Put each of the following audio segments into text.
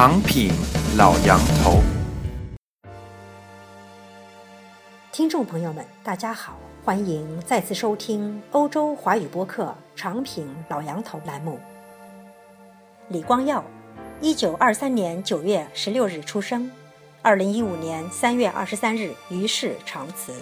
长品老杨头。听众朋友们，大家好，欢迎再次收听欧洲华语播客长品老杨头栏目。李光耀，一九二三年九月十六日出生，二零一五年三月二十三日于世长辞。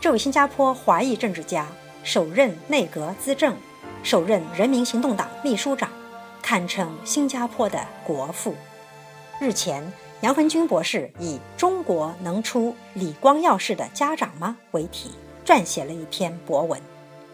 这位新加坡华裔政治家，首任内阁资政，首任人民行动党秘书长，堪称新加坡的国父。日前，杨恒军博士以“中国能出李光耀式的家长吗”为题，撰写了一篇博文。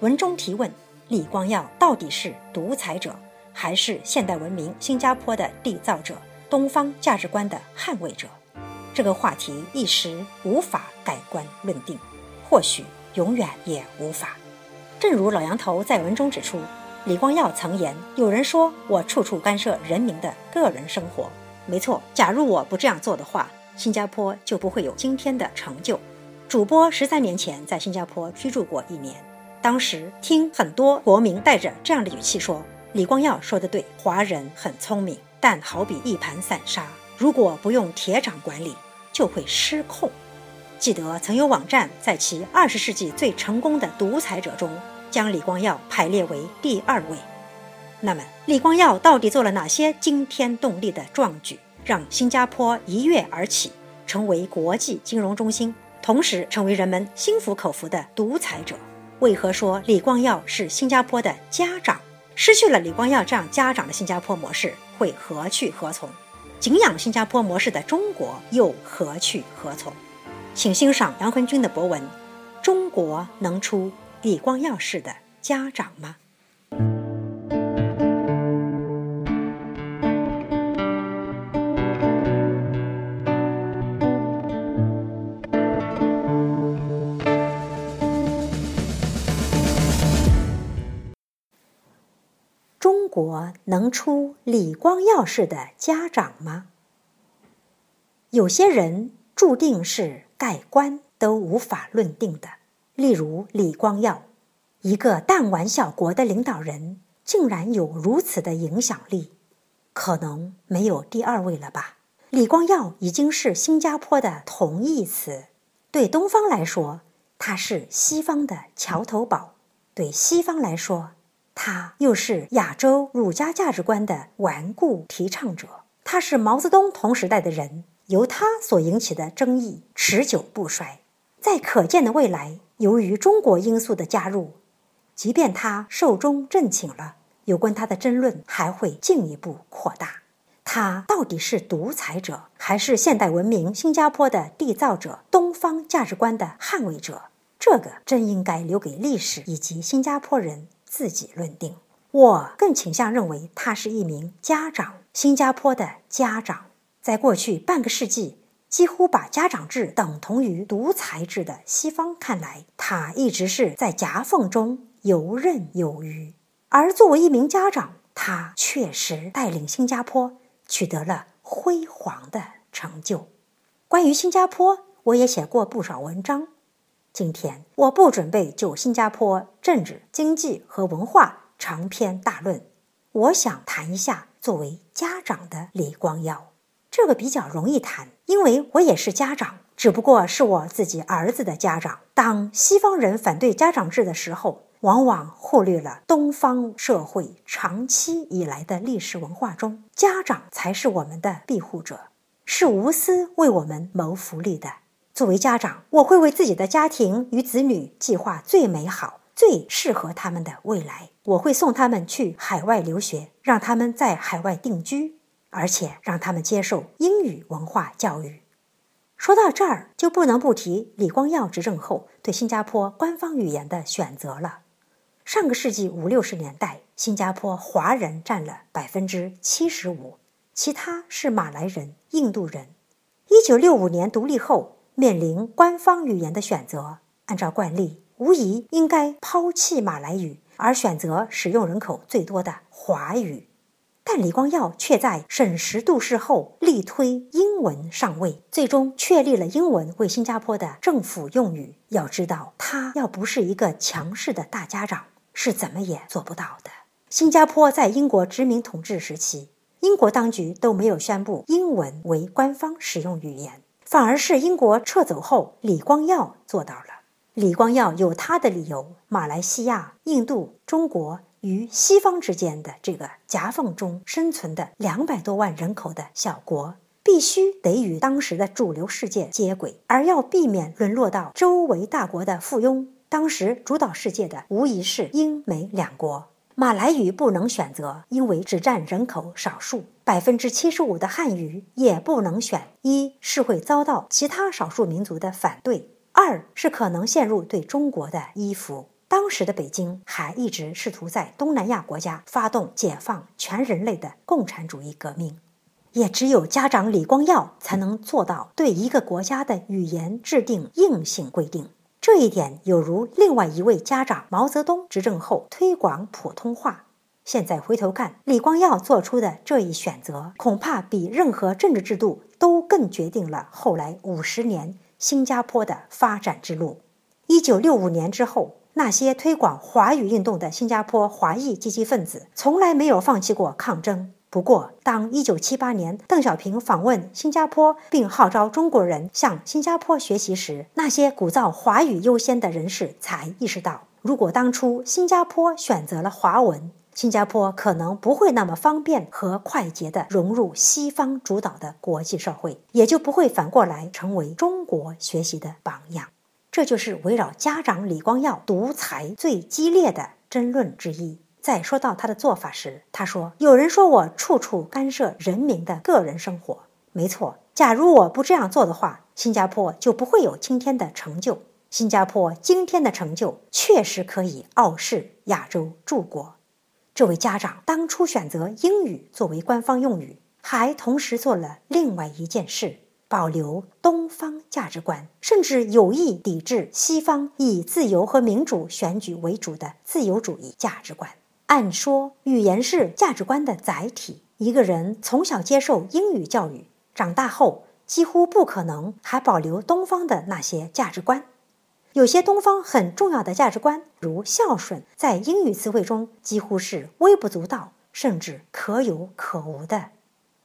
文中提问：李光耀到底是独裁者？还是现代文明新加坡的缔造者，东方价值观的捍卫者，这个话题一时无法改观论定，或许永远也无法。正如老杨头在文中指出，李光耀曾言：“有人说我处处干涉人民的个人生活，没错。假如我不这样做的话，新加坡就不会有今天的成就。”主播十三年前在新加坡居住过一年，当时听很多国民带着这样的语气说。李光耀说的对，华人很聪明，但好比一盘散沙，如果不用铁掌管理，就会失控。记得曾有网站在其二十世纪最成功的独裁者中，将李光耀排列为第二位。那么，李光耀到底做了哪些惊天动地的壮举，让新加坡一跃而起，成为国际金融中心，同时成为人们心服口服的独裁者？为何说李光耀是新加坡的家长？失去了李光耀这样家长的新加坡模式会何去何从？敬仰新加坡模式的中国又何去何从？请欣赏杨恒军的博文：中国能出李光耀式的家长吗？国能出李光耀式的家长吗？有些人注定是盖棺都无法论定的，例如李光耀，一个弹丸小国的领导人，竟然有如此的影响力，可能没有第二位了吧？李光耀已经是新加坡的同义词，对东方来说，他是西方的桥头堡；对西方来说，他又是亚洲儒家价值观的顽固提倡者，他是毛泽东同时代的人，由他所引起的争议持久不衰。在可见的未来，由于中国因素的加入，即便他寿终正寝了，有关他的争论还会进一步扩大。他到底是独裁者，还是现代文明新加坡的缔造者、东方价值观的捍卫者？这个真应该留给历史以及新加坡人。自己论定，我更倾向认为他是一名家长，新加坡的家长。在过去半个世纪，几乎把家长制等同于独裁制的西方看来，他一直是在夹缝中游刃有余。而作为一名家长，他确实带领新加坡取得了辉煌的成就。关于新加坡，我也写过不少文章。今天我不准备就新加坡政治、经济和文化长篇大论，我想谈一下作为家长的李光耀。这个比较容易谈，因为我也是家长，只不过是我自己儿子的家长。当西方人反对家长制的时候，往往忽略了东方社会长期以来的历史文化中，家长才是我们的庇护者，是无私为我们谋福利的。作为家长，我会为自己的家庭与子女计划最美好、最适合他们的未来。我会送他们去海外留学，让他们在海外定居，而且让他们接受英语文化教育。说到这儿，就不能不提李光耀执政后对新加坡官方语言的选择了。上个世纪五六十年代，新加坡华人占了百分之七十五，其他是马来人、印度人。一九六五年独立后。面临官方语言的选择，按照惯例，无疑应该抛弃马来语，而选择使用人口最多的华语。但李光耀却在审时度势后力推英文上位，最终确立了英文为新加坡的政府用语。要知道，他要不是一个强势的大家长，是怎么也做不到的。新加坡在英国殖民统治时期，英国当局都没有宣布英文为官方使用语言，反而是英国撤走后，李光耀做到了。李光耀有他的理由：马来西亚、印度、中国与西方之间的这个夹缝中生存的两百多万人口的小国，必须得与当时的主流世界接轨，而要避免沦落到周围大国的附庸。当时主导世界的无疑是英美两国。马来语不能选择，因为只占人口少数。百分之七十五的汉语也不能选，一是会遭到其他少数民族的反对，二是可能陷入对中国的依附。当时的北京还一直试图在东南亚国家发动解放全人类的共产主义革命，也只有家长李光耀才能做到对一个国家的语言制定硬性规定。这一点有如另外一位家长毛泽东执政后推广普通话。现在回头看，李光耀做出的这一选择，恐怕比任何政治制度都更决定了后来五十年新加坡的发展之路。一九六五年之后，那些推广华语运动的新加坡华裔积极分子，从来没有放弃过抗争。不过，当1978年邓小平访问新加坡，并号召中国人向新加坡学习时，那些鼓噪华语优先的人士才意识到，如果当初新加坡选择了华文，新加坡可能不会那么方便和快捷地融入西方主导的国际社会，也就不会反过来成为中国学习的榜样。这就是围绕家长李光耀独裁最激烈的争论之一。在说到他的做法时，他说：“有人说我处处干涉人民的个人生活，没错。假如我不这样做的话，新加坡就不会有今天的成就。新加坡今天的成就确实可以傲视亚洲诸国。”这位家长当初选择英语作为官方用语，还同时做了另外一件事：保留东方价值观，甚至有意抵制西方以自由和民主选举为主的自由主义价值观。按说，语言是价值观的载体。一个人从小接受英语教育，长大后几乎不可能还保留东方的那些价值观。有些东方很重要的价值观，如孝顺，在英语词汇中几乎是微不足道，甚至可有可无的。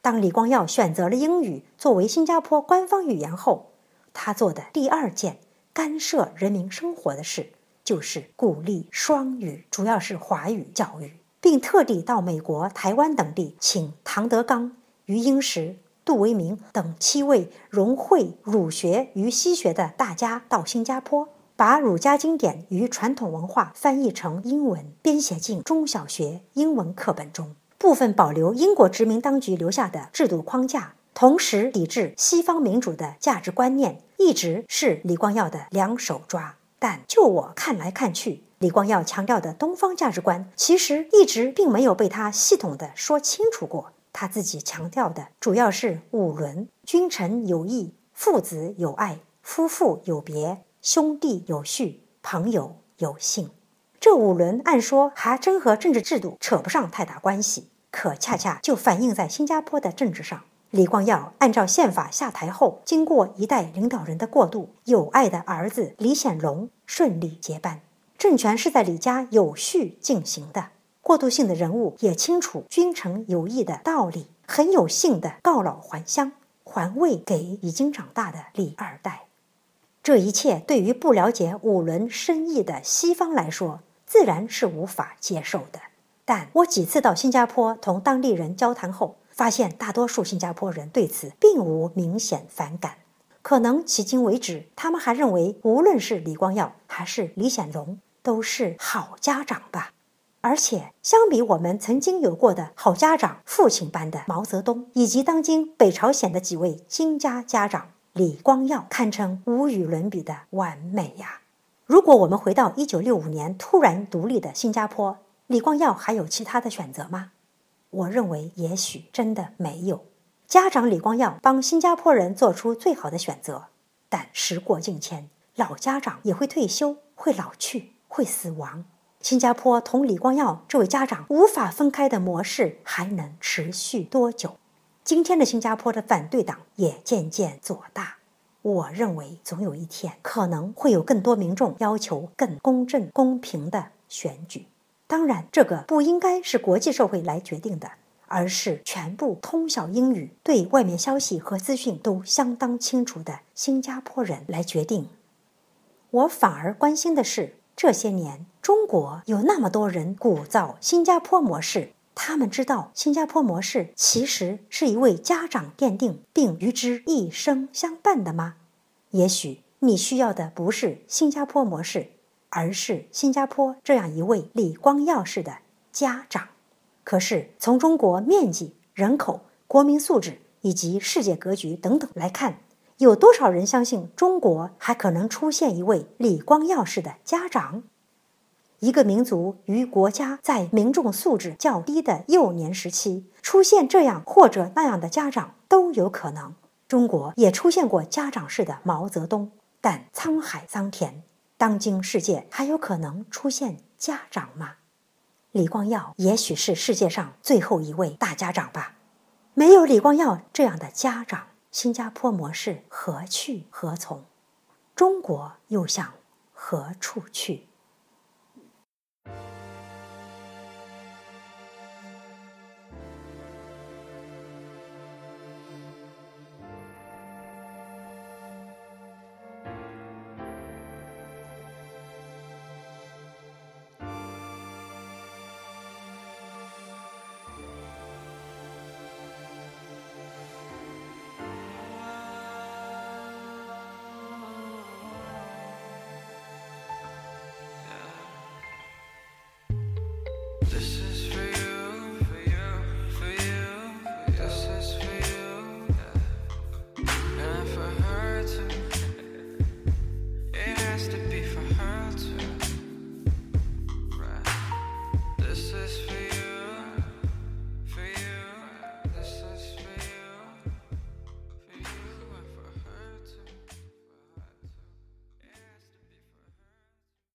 当李光耀选择了英语作为新加坡官方语言后，他做的第二件干涉人民生活的事。就是鼓励双语，主要是华语教育，并特地到美国、台湾等地，请唐德刚、余英时、杜维明等七位融汇儒学与西学的大家到新加坡，把儒家经典与传统文化翻译成英文，编写进中小学英文课本中，部分保留英国殖民当局留下的制度框架，同时抵制西方民主的价值观念，一直是李光耀的两手抓。但就我看来看去，李光耀强调的东方价值观，其实一直并没有被他系统的说清楚过。他自己强调的主要是五伦：君臣有义，父子有爱，夫妇有别，兄弟有序，朋友有信。这五伦按说还真和政治制度扯不上太大关系，可恰恰就反映在新加坡的政治上。李光耀按照宪法下台后，经过一代领导人的过渡，有爱的儿子李显龙顺利接班，政权是在李家有序进行的。过渡性的人物也清楚君臣有义的道理，很有幸的告老还乡，还位给已经长大的李二代。这一切对于不了解五伦深意的西方来说，自然是无法接受的。但我几次到新加坡同当地人交谈后，发现大多数新加坡人对此并无明显反感，可能迄今为止，他们还认为无论是李光耀还是李显龙都是好家长吧。而且，相比我们曾经有过的好家长、父亲般的毛泽东，以及当今北朝鲜的几位金家家长，李光耀堪称无与伦比的完美呀。如果我们回到一九六五年突然独立的新加坡，李光耀还有其他的选择吗？我认为，也许真的没有。家长李光耀帮新加坡人做出最好的选择，但时过境迁，老家长也会退休，会老去，会死亡。新加坡同李光耀这位家长无法分开的模式还能持续多久？今天的新加坡的反对党也渐渐做大。我认为，总有一天可能会有更多民众要求更公正、公平的选举。当然，这个不应该是国际社会来决定的，而是全部通晓英语、对外面消息和资讯都相当清楚的新加坡人来决定。我反而关心的是，这些年中国有那么多人鼓噪新加坡模式，他们知道新加坡模式其实是一位家长奠定并与之一生相伴的吗？也许你需要的不是新加坡模式，而是新加坡这样一位李光耀式的家长。可是，从中国面积、人口、国民素质以及世界格局等等来看，有多少人相信中国还可能出现一位李光耀式的家长？一个民族与国家在民众素质较低的幼年时期出现这样或者那样的家长都有可能。中国也出现过家长式的毛泽东，但沧海桑田，当今世界还有可能出现家长吗？李光耀也许是世界上最后一位大家长吧。没有李光耀这样的家长，新加坡模式何去何从？中国又向何处去？